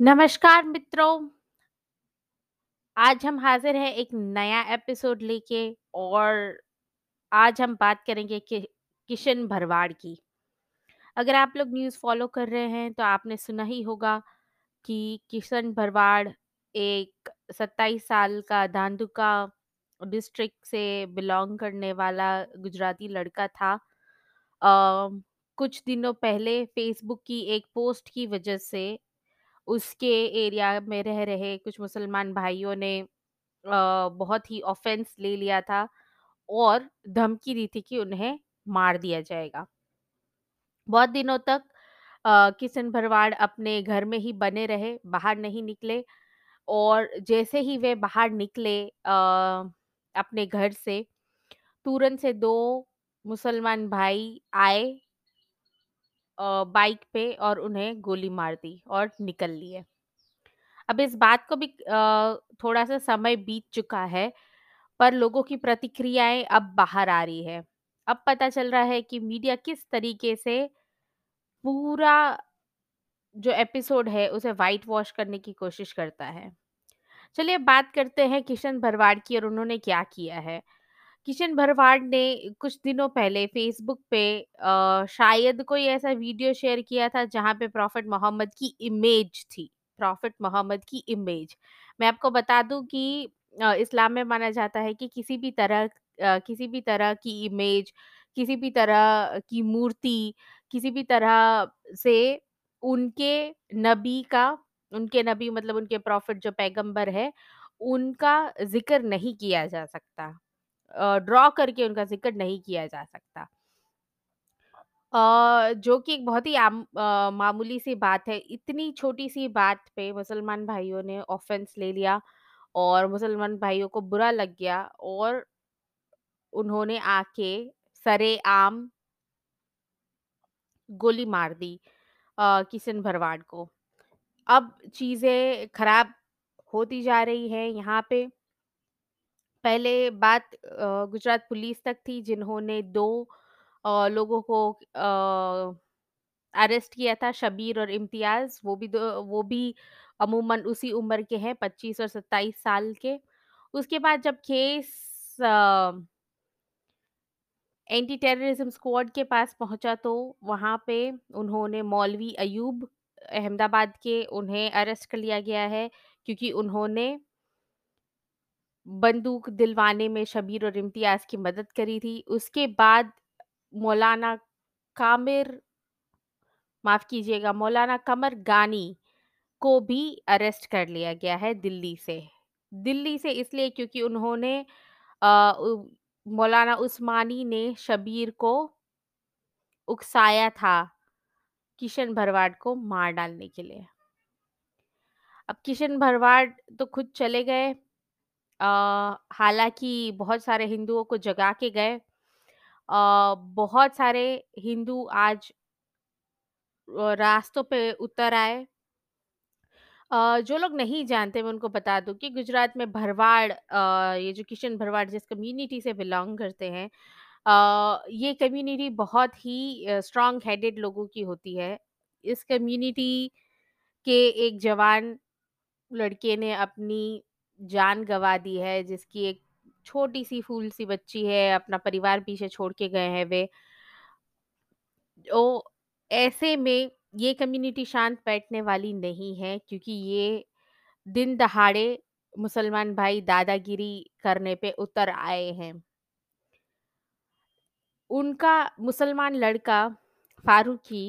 नमस्कार मित्रों। आज हम हाज़िर हैं एक नया एपिसोड लेके और आज हम बात करेंगे कि किशन भरवाड़ की। अगर आप लोग न्यूज़ फ़ॉलो कर रहे हैं तो आपने सुना ही होगा कि किशन भरवाड़ एक 27 साल का धांधुका डिस्ट्रिक्ट से बिलोंग करने वाला गुजराती लड़का था। अ, कुछ दिनों पहले फ़ेसबुक की एक पोस्ट की वजह से उसके एरिया में रह रहे कुछ मुसलमान भाइयों ने बहुत ही ऑफेंस ले लिया था और धमकी दी थी कि उन्हें मार दिया जाएगा। बहुत दिनों तक किशन भरवाड़ अपने घर में ही बने रहे, बाहर नहीं निकले और जैसे ही वे बाहर निकले अ, अपने घर से, तुरंत से 2 मुसलमान भाई आए बाइक पे और उन्हें गोली मार दी और निकल लिए। अब इस बात को भी थोड़ा-सा समय बीत चुका है, पर लोगों की प्रतिक्रियाएँ अब बाहर आ रही है। अब पता चल रहा है कि मीडिया किस तरीके से पूरा जो एपिसोड है, उसे व्हाइट वॉश करने की कोशिश करता है। चलिए बात करते हैं किशन भरवाड़ की और उन्होंने क्या किया है। किशन भरवाड़ ने कुछ दिनों पहले फ़ेसबुक पे अ, शायद कोई ऐसा वीडियो शेयर किया था जहाँ पे प्रॉफिट मोहम्मद की इमेज थी, प्रॉफिट मोहम्मद की इमेज। मैं आपको बता दूँ कि इस्लाम में माना जाता है कि किसी भी तरह किसी भी तरह की इमेज, किसी भी तरह की मूर्ति, किसी भी तरह से उनके नबी का उनके नबी मतलब उनके प्रॉफिट जो पैगंबर है, उनका ज़िक्र नहीं किया जा सकता। ड्रॉ करके उनका ज़िक्र नहीं किया जा सकता। जो कि एक बहुत ही आम मामूली सी बात है। इतनी छोटी-सी बात पे मुसलमान भाइयों ने ऑफ़ेंस ले लिया और मुसलमान भाइयों को बुरा लग गया और उन्होंने आके सरेआम गोली मार दी किशन भरवाड़ को। अब चीज़ें खराब होती जा रही है यहाँ पे। पहले बात गुजरात पुलिस तक थी जिन्होंने 2 अ, लोगों को अरेस्ट किया था शबीर और इम्तियाज़ वो भी दो वो भी अमूमन उसी उम्र के हैं 25 और 27 साल के। उसके बाद जब केस एंटी टेररिज्म स्क्वाड के पास पहुँचा तो वहाँ पे उन्होंने मौलवी अयूब अहमदाबाद के उन्हें अरेस्ट कर लिया गया है क्योंकि उन्होंने बंदूक दिलवाने में शबीर और इम्तियाज़ की मदद करी थी। उसके बाद मौलाना कामिर, माफ़ कीजिएगा, मौलाना कमर गानी को भी अरेस्ट कर लिया गया है दिल्ली से। दिल्ली से इसलिए क्योंकि उन्होंने मौलाना उस्मानी ने शबीर को उकसाया था किशन भरवाड़ को मार डालने के लिए। अब किशन भरवाड़ तो खुद चले गए अ, हालाँकि बहुत सारे हिंदुओं को जगा के गए। बहुत सारे हिंदू आज रास्तों पे उतर आए। जो लोग नहीं जानते मैं उनको बता दूँ कि गुजरात में भरवाड़ अ, ये जो किशन भरवाड़ जिस कम्युनिटी से बिलॉन्ग करते हैं ये कम्युनिटी बहुत ही स्ट्रॉन्ग हेडेड लोगों की होती है। इस कम्युनिटी के एक जवान लड़के ने अपनी जान गँवा दी है, जिसकी एक छोटी-सी फूल-सी बच्ची है, अपना परिवार पीछे छोड़ के गए हैं वे। ओ ऐसे में ये कम्युनिटी शांत बैठने वाली नहीं है क्योंकि ये दिन दहाड़े मुसलमान भाई दादागिरी करने पे उतर आए हैं। उनका मुसलमान लड़का फारूकी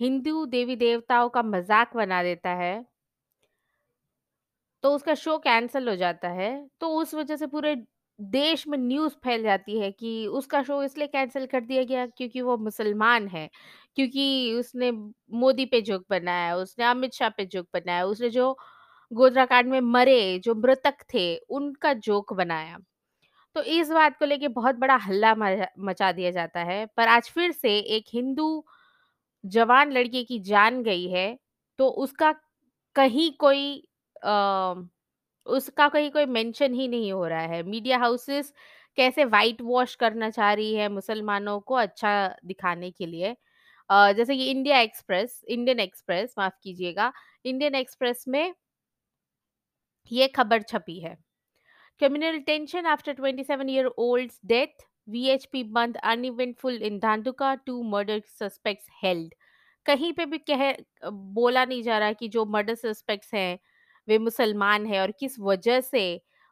हिंदू देवी-देवताओं का मज़ाक बना देता है। तो उसका शो कैंसल हो जाता है, तो उस वज़ह से पूरे देश में न्यूज़ फैल जाती है कि उसका शो इसलिए कैंसल कर दिया गया क्योंकि वो मुसलमान है, क्योंकि उसने मोदी पे जोक बनाया, उसने अमित शाह पे जोक बनाया, उसने जो गोधराकांड में मरे, जो मृतक थे, उनका जोक बनाया। तो इस बात को लेके बहुत बड़ा हल्ला मचा मचा दिया जाता है, पर आज फिर से एक हिंदू जवान लड़के की जान गई है, तो उसका कहीं कोई अ, उसका कहीं कोई मेंशन ही नहीं हो रहा है। मीडिया हाउसेस कैसे व्हाइट वॉश करना चाह रही है मुसलमानों को अच्छा दिखाने के लिए अ, जैसे कि इंडिया एक्सप्रेस इंडियन एक्सप्रेस माफ़ कीजिएगा, इंडियन एक्सप्रेस में ये खबर छपी है। Communal tension after 27-year-old's death. VHP bandh uneventful in Dhandhuka two murder suspects held कहीं पे भी कह बोला नहीं जा रहा कि जो मर्डर सस्पेक्ट्स हैं वे मुसलमान है और किस वजह से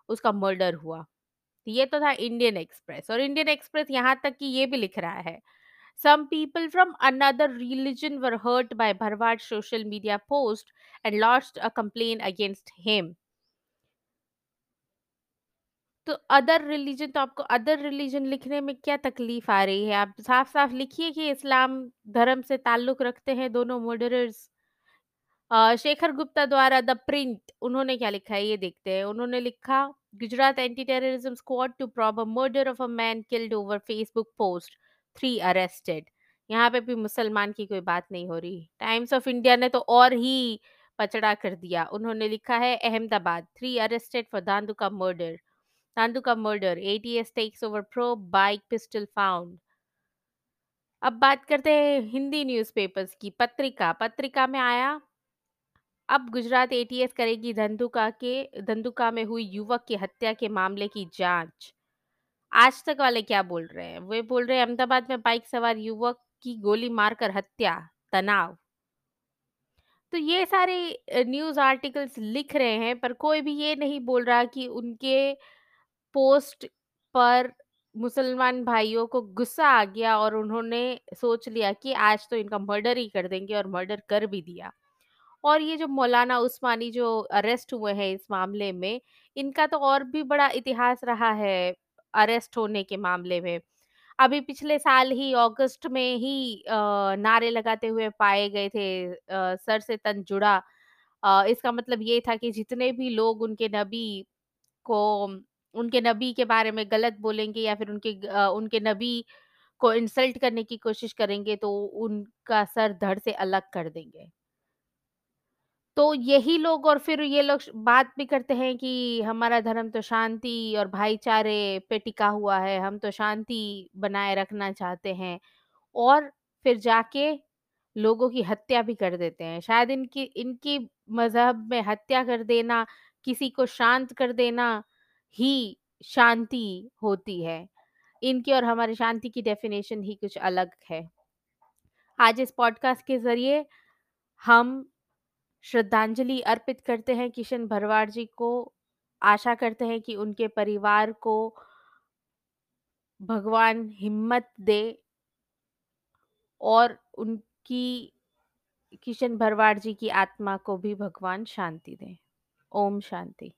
उसका मर्डर हुआ ये तो था इंडियन एक्सप्रेस और इंडियन एक्सप्रेस यहाँ तक कि ये भी लिख रहा है some people from another religion were hurt by Bharwad social media post and launched a complain against him तो अदर रिलीजन तो आपको अदर रिलीजन लिखने में क्या तकलीफ़ आ रही है? आप साफ-साफ लिखिए कि इस्लाम धर्म से ताल्लुक़ रखते हैं दोनों मर्डरर्स। शेखर गुप्ता द्वारा द प्रिंट उन्होंने क्या लिखा है ये देखते हैं। उन्होंने लिखा Gujarat anti terrorism squad to probe a murder of a man killed over Facebook post, three arrested. यहाँ पे भी मुसलमान की कोई बात नहीं हो रही। टाइम्स ऑफ़ इंडिया ने तो और ही पचड़ा कर दिया। उन्होंने लिखा है Ahmedabad, three arrested for Dhandhuka murder. Dhandhuka murder, ATS takes over probe bike pistol found. अब बात करते हैं हिंदी न्यूज़पेपर्स की। पत्रिका, पत्रिका में आया अब गुजरात एटीएस करेगी धंधुका के धंधुका में हुई युवक की हत्या के मामले की जाँच। आज तक वाले क्या बोल रहे हैं? वे बोल रहे हैं अहमदाबाद में बाइक सवार युवक की गोली मारकर हत्या, तनाव। तो ये सारे न्यूज़ आर्टिकल्स लिख रहे हैं पर कोई भी ये नहीं बोल रहा कि उनके पोस्ट पर मुसलमान भाइयों को गुस्सा आ गया और उन्होंने सोच लिया कि आज तो इनका मर्डर ही कर देंगे और मर्डर कर भी दिया। और ये जो मौलाना उस्मानी जो अरेस्ट हुए हैं इस मामले में, इनका तो और भी बड़ा इतिहास रहा है अरेस्ट होने के मामले में। अभी पिछले साल ही अगस्त में ही नारे लगाते हुए पाए गए थे सर से तन जुड़ा। इसका मतलब ये था कि जितने भी लोग उनके नबी को उनके नबी के बारे में गलत बोलेंगे या फिर उनके उनके नबी को इंसल्ट करने की कोशिश करेंगे तो उनका सर धड़ से अलग कर देंगे। तो यही लोग और फिर ये लोग बात भी करते हैं कि हमारा धर्म तो शांति और भाईचारे पे टिका हुआ है, हम तो शांति बनाए रखना चाहते हैं और फिर जाके लोगों की हत्या भी कर देते हैं। शायद इनकी इनकी मज़हब में हत्या कर देना, किसी को शांत कर देना ही शांति होती है। इनकी और हमारी शांति की डेफ़िनेशन ही कुछ अलग है। आज इस पॉडकास्ट के ज़रिए हम श्रद्धांजलि अर्पित करते हैं किशन भरवाड़ जी को। आशा करते हैं कि उनके परिवार को भगवान हिम्मत दे और उनकी, किशन भरवाड़ जी की आत्मा को भी भगवान शांति दे ओम शांति।